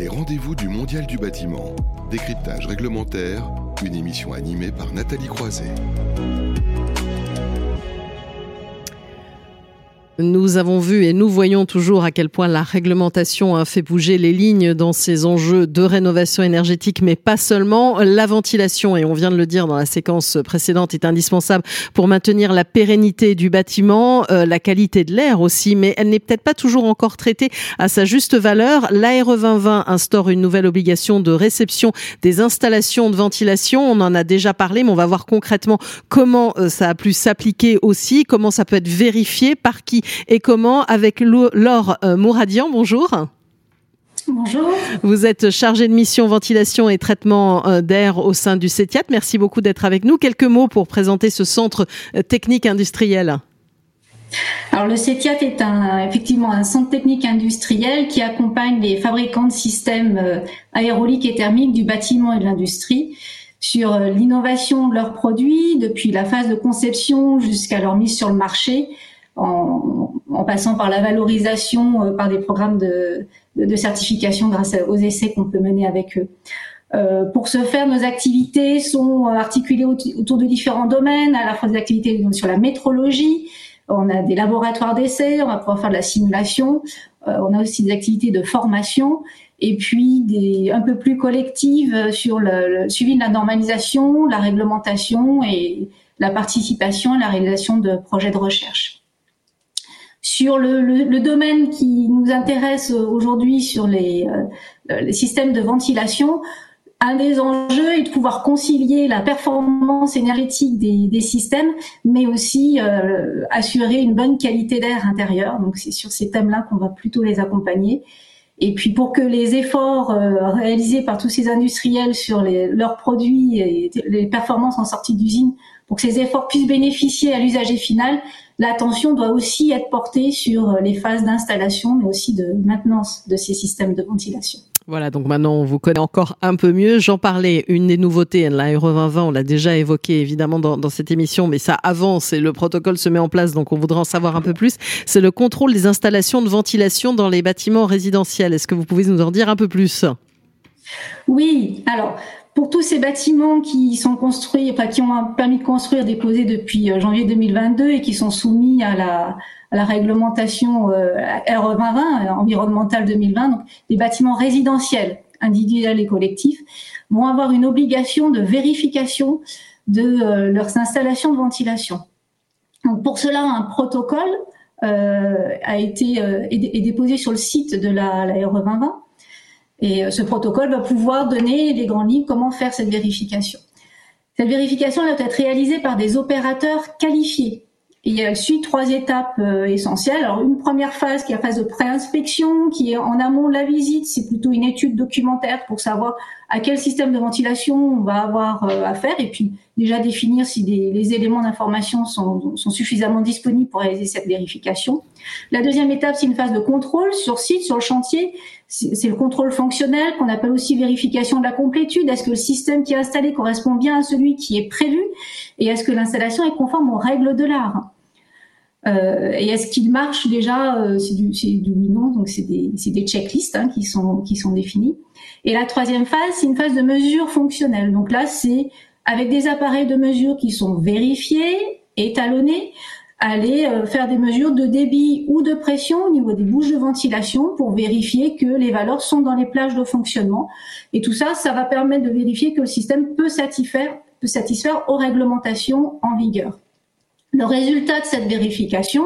Les rendez-vous du Mondial du bâtiment. Décryptage réglementaire, une émission animée par Nathalie Croiset. Nous avons vu et nous voyons toujours à quel point la réglementation a fait bouger les lignes dans ces enjeux de rénovation énergétique, mais pas seulement. La ventilation, et on vient de le dire dans la séquence précédente, est indispensable pour maintenir la pérennité du bâtiment, euh, la qualité de l'air aussi, mais elle n'est peut-être pas toujours encore traitée à sa juste valeur. L'ARE 2020 instaure une nouvelle obligation de réception des installations de ventilation. On en a déjà parlé, mais on va voir concrètement comment euh, ça a pu s'appliquer aussi, comment ça peut être vérifié, par qui et comment avec Laure euh, Mouradian. Bonjour. Bonjour. Vous êtes chargée de mission ventilation et traitement euh, d'air au sein du CETIAT. Merci beaucoup d'être avec nous. Quelques mots pour présenter ce centre euh, technique industriel. Alors le CETIAT est un, effectivement un centre technique industriel qui accompagne les fabricants de systèmes aéroliques et thermiques du bâtiment et de l'industrie sur l'innovation de leurs produits depuis la phase de conception jusqu'à leur mise sur le marché en, passant par la valorisation, euh, par des programmes de, certification grâce aux essais qu'on peut mener avec eux. Euh, pour ce faire, nos activités sont articulées autour de différents domaines, à la fois des activités sur la métrologie, on a des laboratoires d'essais, on va pouvoir faire de la simulation, euh, on a aussi des activités de formation, et puis des un peu plus collectives sur le, le suivi de la normalisation, la réglementation et la participation à la réalisation de projets de recherche. Sur le, domaine qui nous intéresse aujourd'hui sur les, euh, les, systèmes de ventilation, un des enjeux est de pouvoir concilier la performance énergétique des, systèmes, mais aussi euh, assurer une bonne qualité d'air intérieur. Donc c'est sur ces thèmes-là qu'on va plutôt les accompagner. Et puis pour que les efforts euh, réalisés par tous ces industriels sur leurs produits et les performances en sortie d'usine, pour que ces efforts puissent bénéficier à l'usager final, l'attention doit aussi être portée sur les phases d'installation, mais aussi de maintenance de ces systèmes de ventilation. Voilà, donc maintenant on vous connaît encore un peu mieux. J'en parlais, une des nouveautés, l'Aéro 2020, on l'a déjà évoqué évidemment dans, dans, cette émission, mais ça avance et le protocole se met en place, donc on voudrait en savoir un peu plus. C'est le contrôle des installations de ventilation dans les bâtiments résidentiels. Est-ce que vous pouvez nous en dire un peu plus? Oui, alors pour tous ces bâtiments qui sont construits, enfin qui ont un permis de construire déposé depuis euh, janvier 2022 et qui sont soumis à la, à la réglementation euh, R 2020, euh, environnementale 2020, donc des bâtiments résidentiels, individuels et collectifs, vont avoir une obligation de vérification de leurs installations de ventilation. Donc pour cela, un protocole a été est, déposé sur le site de la, la RE 2020 et euh, ce protocole va pouvoir donner les grands lignes comment faire cette vérification. Cette vérification doit être réalisée par des opérateurs qualifiés. Et elle suit trois étapes euh, essentielles. Alors une première phase qui est la phase de pré-inspection, qui est en amont de la visite, c'est plutôt une étude documentaire pour savoir à quel système de ventilation on va avoir euh, affaire et puis déjà définir si les éléments d'information sont, sont, suffisamment disponibles pour réaliser cette vérification. La deuxième étape, c'est une phase de contrôle sur site, sur le chantier. C'est le contrôle fonctionnel qu'on appelle aussi vérification de la complétude. Est-ce que le système qui est installé correspond bien à celui qui est prévu? Et est-ce que l'installation est conforme aux règles de l'art? Euh, et est-ce qu'il marche déjà euh, C'est du, du oui non, donc c'est des, des checklists hein, qui sont qui sont définies. Et la troisième phase, c'est une phase de mesure fonctionnelle. Donc là, c'est avec des appareils de mesure qui sont vérifiés, étalonnés, aller euh, faire des mesures de débit ou de pression au niveau des bouches de ventilation pour vérifier que les valeurs sont dans les plages de fonctionnement. Et tout ça, ça va permettre de vérifier que le système peut satisfaire, peut satisfaire aux réglementations en vigueur. Le résultat de cette vérification,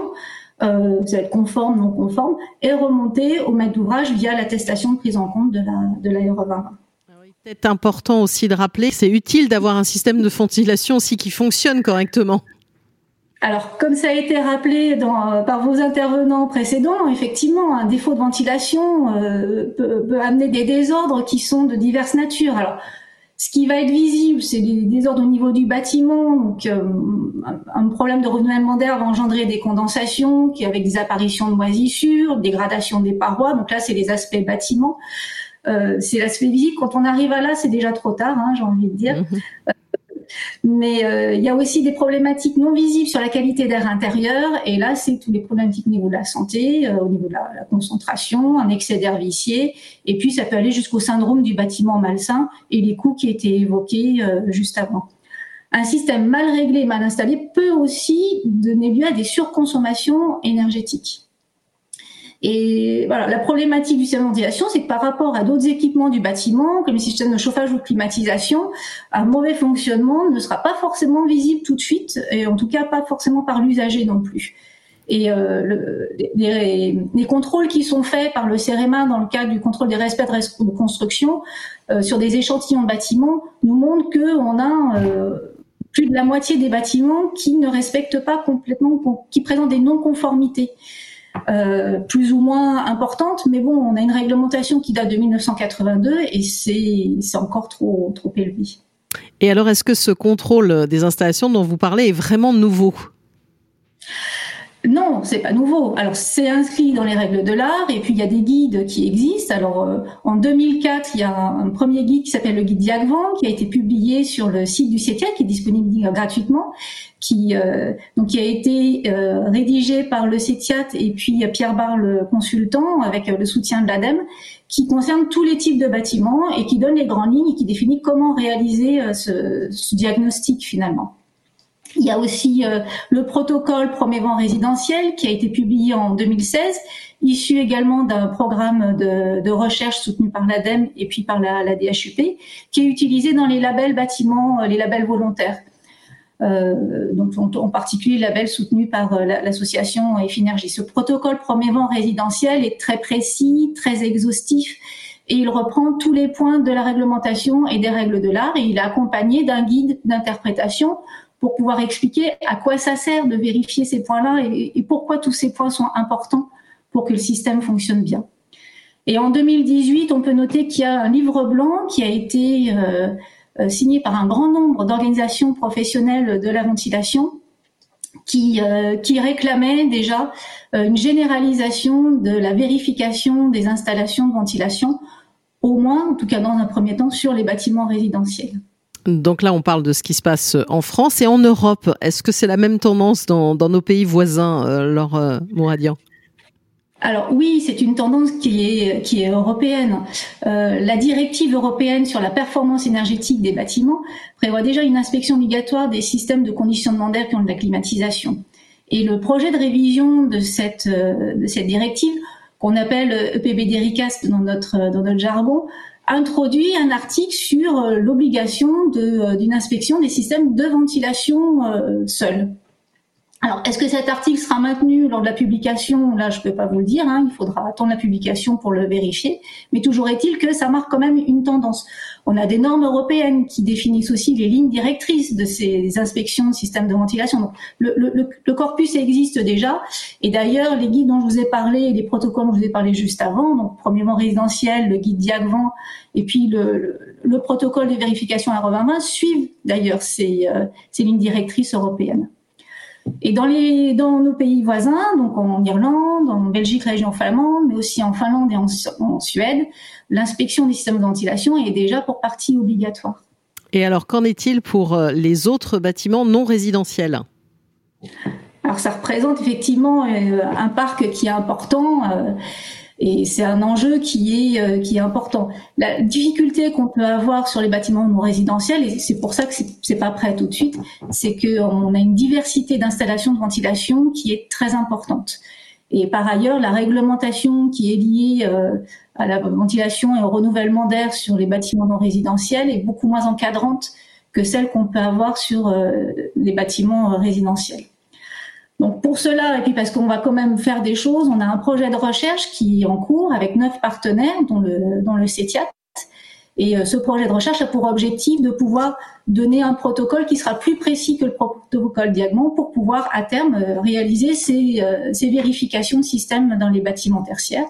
euh, vous êtes conforme, non conforme, est remonté au maître d'ouvrage via l'attestation de prise en compte de la, de la C'est important aussi de rappeler que c'est utile d'avoir un système de ventilation aussi qui fonctionne correctement. Alors, comme ça a été rappelé dans, par vos intervenants précédents, effectivement, un défaut de ventilation euh, peut, peut, amener des désordres qui sont de diverses natures. Alors, ce qui va être visible, c'est des désordres au niveau du bâtiment. Euh, un problème de renouvellement d'air va engendrer des condensations, qui avec des apparitions de moisissures, dégradation des parois. Donc là, c'est les aspects bâtiment. Euh, c'est l'aspect visible. Quand on arrive à là, c'est déjà trop tard, hein, j'ai envie de dire. Mhm. Mais euh, il y a aussi des problématiques non visibles sur la qualité d'air intérieur. Et là, c'est tous les problématiques au niveau de la santé, au niveau de la, concentration, un excès d'air vicié. Et puis, ça peut aller jusqu'au syndrome du bâtiment malsain et les coûts qui étaient évoqués juste avant. Un système mal réglé, mal installé peut aussi donner lieu à des surconsommations énergétiques. Et voilà, la problématique du système de c'est que par rapport à d'autres équipements du bâtiment, comme les systèmes de chauffage ou de climatisation, un mauvais fonctionnement ne sera pas forcément visible tout de suite, et en tout cas pas forcément par l'usager non plus. Et euh, le, les, les, contrôles qui sont faits par le CEREMA dans le cadre du contrôle des respects de construction euh, sur des échantillons de bâtiments nous montrent qu'on a euh, plus de la moitié des bâtiments qui ne respectent pas complètement, qui présentent des non-conformités. Euh, plus ou moins importante, mais bon, on a une réglementation qui date de 1982 et c'est encore trop, trop élevé. Et alors, est-ce que ce contrôle des installations dont vous parlez est vraiment nouveau? Non, c'est pas nouveau. Alors c'est inscrit dans les règles de l'art et puis il y a des guides qui existent. Alors euh, en 2004, il y a un, premier guide qui s'appelle le guide Diagvan qui a été publié sur le site du CETIA qui est disponible gratuitement, qui euh, donc qui a été euh, rédigé par le CETIAT et puis Pierre Barre le consultant avec le soutien de l'ADEME qui concerne tous les types de bâtiments et qui donne les grandes lignes et qui définit comment réaliser ce, ce diagnostic finalement. Il y a aussi euh, le protocole Premier Vent résidentiel qui a été publié en 2016, issu également d'un programme de, recherche soutenu par l'ADEME et puis par la, DHUP, qui est utilisé dans les labels bâtiments, euh, les labels volontaires. Euh, donc en, particulier label soutenu par l'association Effinergie. Ce protocole Premier Vent résidentiel est très précis, très exhaustif et il reprend tous les points de la réglementation et des règles de l'art et il est accompagné d'un guide d'interprétation pour pouvoir expliquer à quoi ça sert de vérifier ces points-là et, pourquoi tous ces points sont importants pour que le système fonctionne bien. Et en 2018, on peut noter qu'il y a un livre blanc qui a été euh, euh, signé par un grand nombre d'organisations professionnelles de la ventilation qui, euh, qui réclamait déjà une généralisation de la vérification des installations de ventilation, au moins, en tout cas dans un premier temps, sur les bâtiments résidentiels. Donc là, on parle de ce qui se passe en France et en Europe. Est-ce que c'est la même tendance dans, nos pays voisins, euh, Laure euh, Mouradian? Alors oui, c'est une tendance qui est, qui est européenne. Euh, la directive européenne sur la performance énergétique des bâtiments prévoit déjà une inspection obligatoire des systèmes de conditionnement d'air qui ont de la climatisation. Et le projet de révision de cette, directive, qu'on appelle EPBD RICAST dans notre, dans notre jargon, introduit un article sur euh, l'obligation euh, d'une inspection des systèmes de ventilation euh, seuls. Alors, est-ce que cet article sera maintenu lors de la publication? Là, je ne peux pas vous le dire. Hein, il faudra attendre la publication pour le vérifier. Mais toujours est-il que ça marque quand même une tendance. On a des normes européennes qui définissent aussi les lignes directrices de ces inspections de systèmes de ventilation. Le, corpus existe déjà. Et d'ailleurs, les guides dont je vous ai parlé, les protocoles dont je vous ai parlé juste avant, donc premièrement résidentiel, le guide Diagvan, et puis le, le, protocole de vérification à 2020 suivent d'ailleurs euh, ces lignes directrices européennes. Et dans, les, dans nos pays voisins, donc en Irlande, en Belgique, région flamande, mais aussi en Finlande et en, Suède, l'inspection des systèmes de ventilation est déjà pour partie obligatoire. Et alors, qu'en est-il pour euh, les autres bâtiments non résidentiels? Alors, ça représente effectivement euh, un parc qui est important. Et c'est un enjeu qui est euh, qui est important. La difficulté qu'on peut avoir sur les bâtiments non résidentiels, et c'est pour ça que c'est pas prêt tout de suite, c'est qu'on a une diversité d'installations de ventilation qui est très importante. Et par ailleurs, la réglementation qui est liée euh, à la ventilation et au renouvellement d'air sur les bâtiments non résidentiels est beaucoup moins encadrante que celle qu'on peut avoir sur euh, les bâtiments résidentiels. Donc pour cela, et puis parce qu'on va quand même faire des choses, on a un projet de recherche qui est en cours avec neuf partenaires, dont le, CETIAT. Et euh, ce projet de recherche a pour objectif de pouvoir donner un protocole qui sera plus précis que le protocole Diagman pour pouvoir à terme euh, réaliser ces, euh, ces vérifications de système dans les bâtiments tertiaires.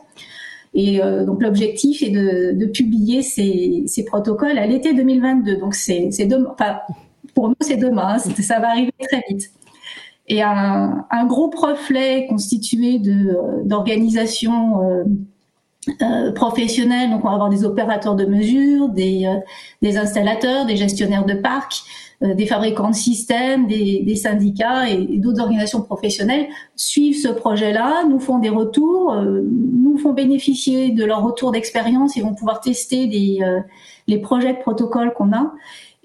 Et donc l'objectif est de, publier ces, protocoles à l'été 2022. Donc c'est pour nous c'est demain. Hein, ça va arriver très vite et un, un groupe reflet constitué d'organisations euh, euh, professionnels. Donc, on va avoir des opérateurs de mesure, des, euh, des installateurs, des gestionnaires de parcs, euh, des fabricants de systèmes, des, des syndicats et, d'autres organisations professionnelles suivent ce projet-là, nous font des retours, nous font bénéficier de leur retour d'expérience et vont pouvoir tester des, les projets de protocole qu'on a.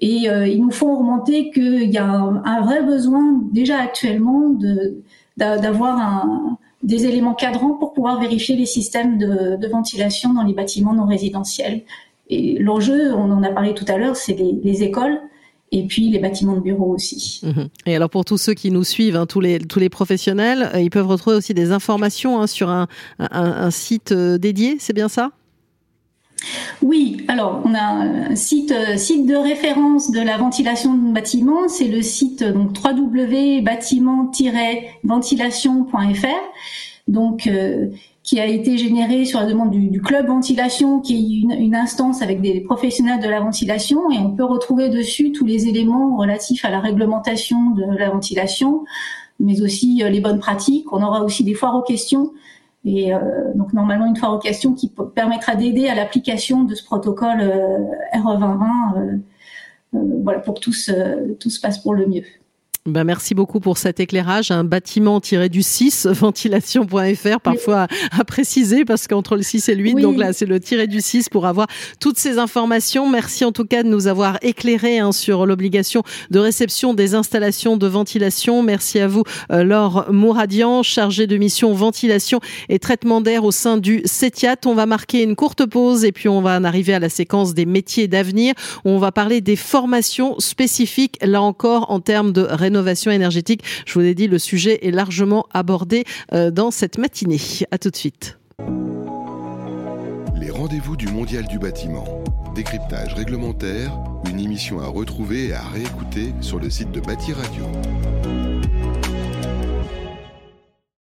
Et ils nous font remonter qu'il y a un, vrai besoin déjà actuellement de d'avoir des éléments cadrants pour pouvoir vérifier les systèmes de, ventilation dans les bâtiments non résidentiels. Et l'enjeu, on en a parlé tout à l'heure, c'est les, écoles et puis les bâtiments de bureaux aussi. Mhm. Et alors pour tous ceux qui nous suivent, hein, tous les tous les professionnels, euh, ils peuvent retrouver aussi des informations hein, sur un, un, site euh, dédié, c'est bien ça? Oui, alors on a un site, euh, site de référence de la ventilation de bâtiment, c'est le site donc www.bâtiment-ventilation.fr, donc euh, qui a été généré sur la demande du, club ventilation, qui est une, instance avec des professionnels de la ventilation, et on peut retrouver dessus tous les éléments relatifs à la réglementation de la ventilation, mais aussi euh, les bonnes pratiques. On aura aussi des foires aux questions et euh, donc normalement une fois question qui permettra d'aider à l'application de ce protocole euh, RE2020 euh, voilà, pour que tout se, tout se passe pour le mieux. Ben merci beaucoup pour cet éclairage. Un bâtiment tiré du 6, ventilation.fr, parfois à préciser parce qu'entre le 6 et le 8, donc là c'est le tiré du 6 pour avoir toutes ces informations. Merci en tout cas de nous avoir éclairé hein, sur l'obligation de réception des installations de ventilation. Merci à vous euh, Laure Mouradian, chargée de mission ventilation et traitement d'air au sein du CETIAT. On va marquer une courte pause et puis on va en arriver à la séquence des métiers d'avenir. On va parler des formations spécifiques, là encore en termes de rénovation rénovation énergétique. Je vous l'ai dit, le sujet est largement abordé euh, dans cette matinée. À tout de suite. Les rendez-vous du Mondial du bâtiment. Décryptage réglementaire, une émission à retrouver et à réécouter sur le site de Bâti Radio.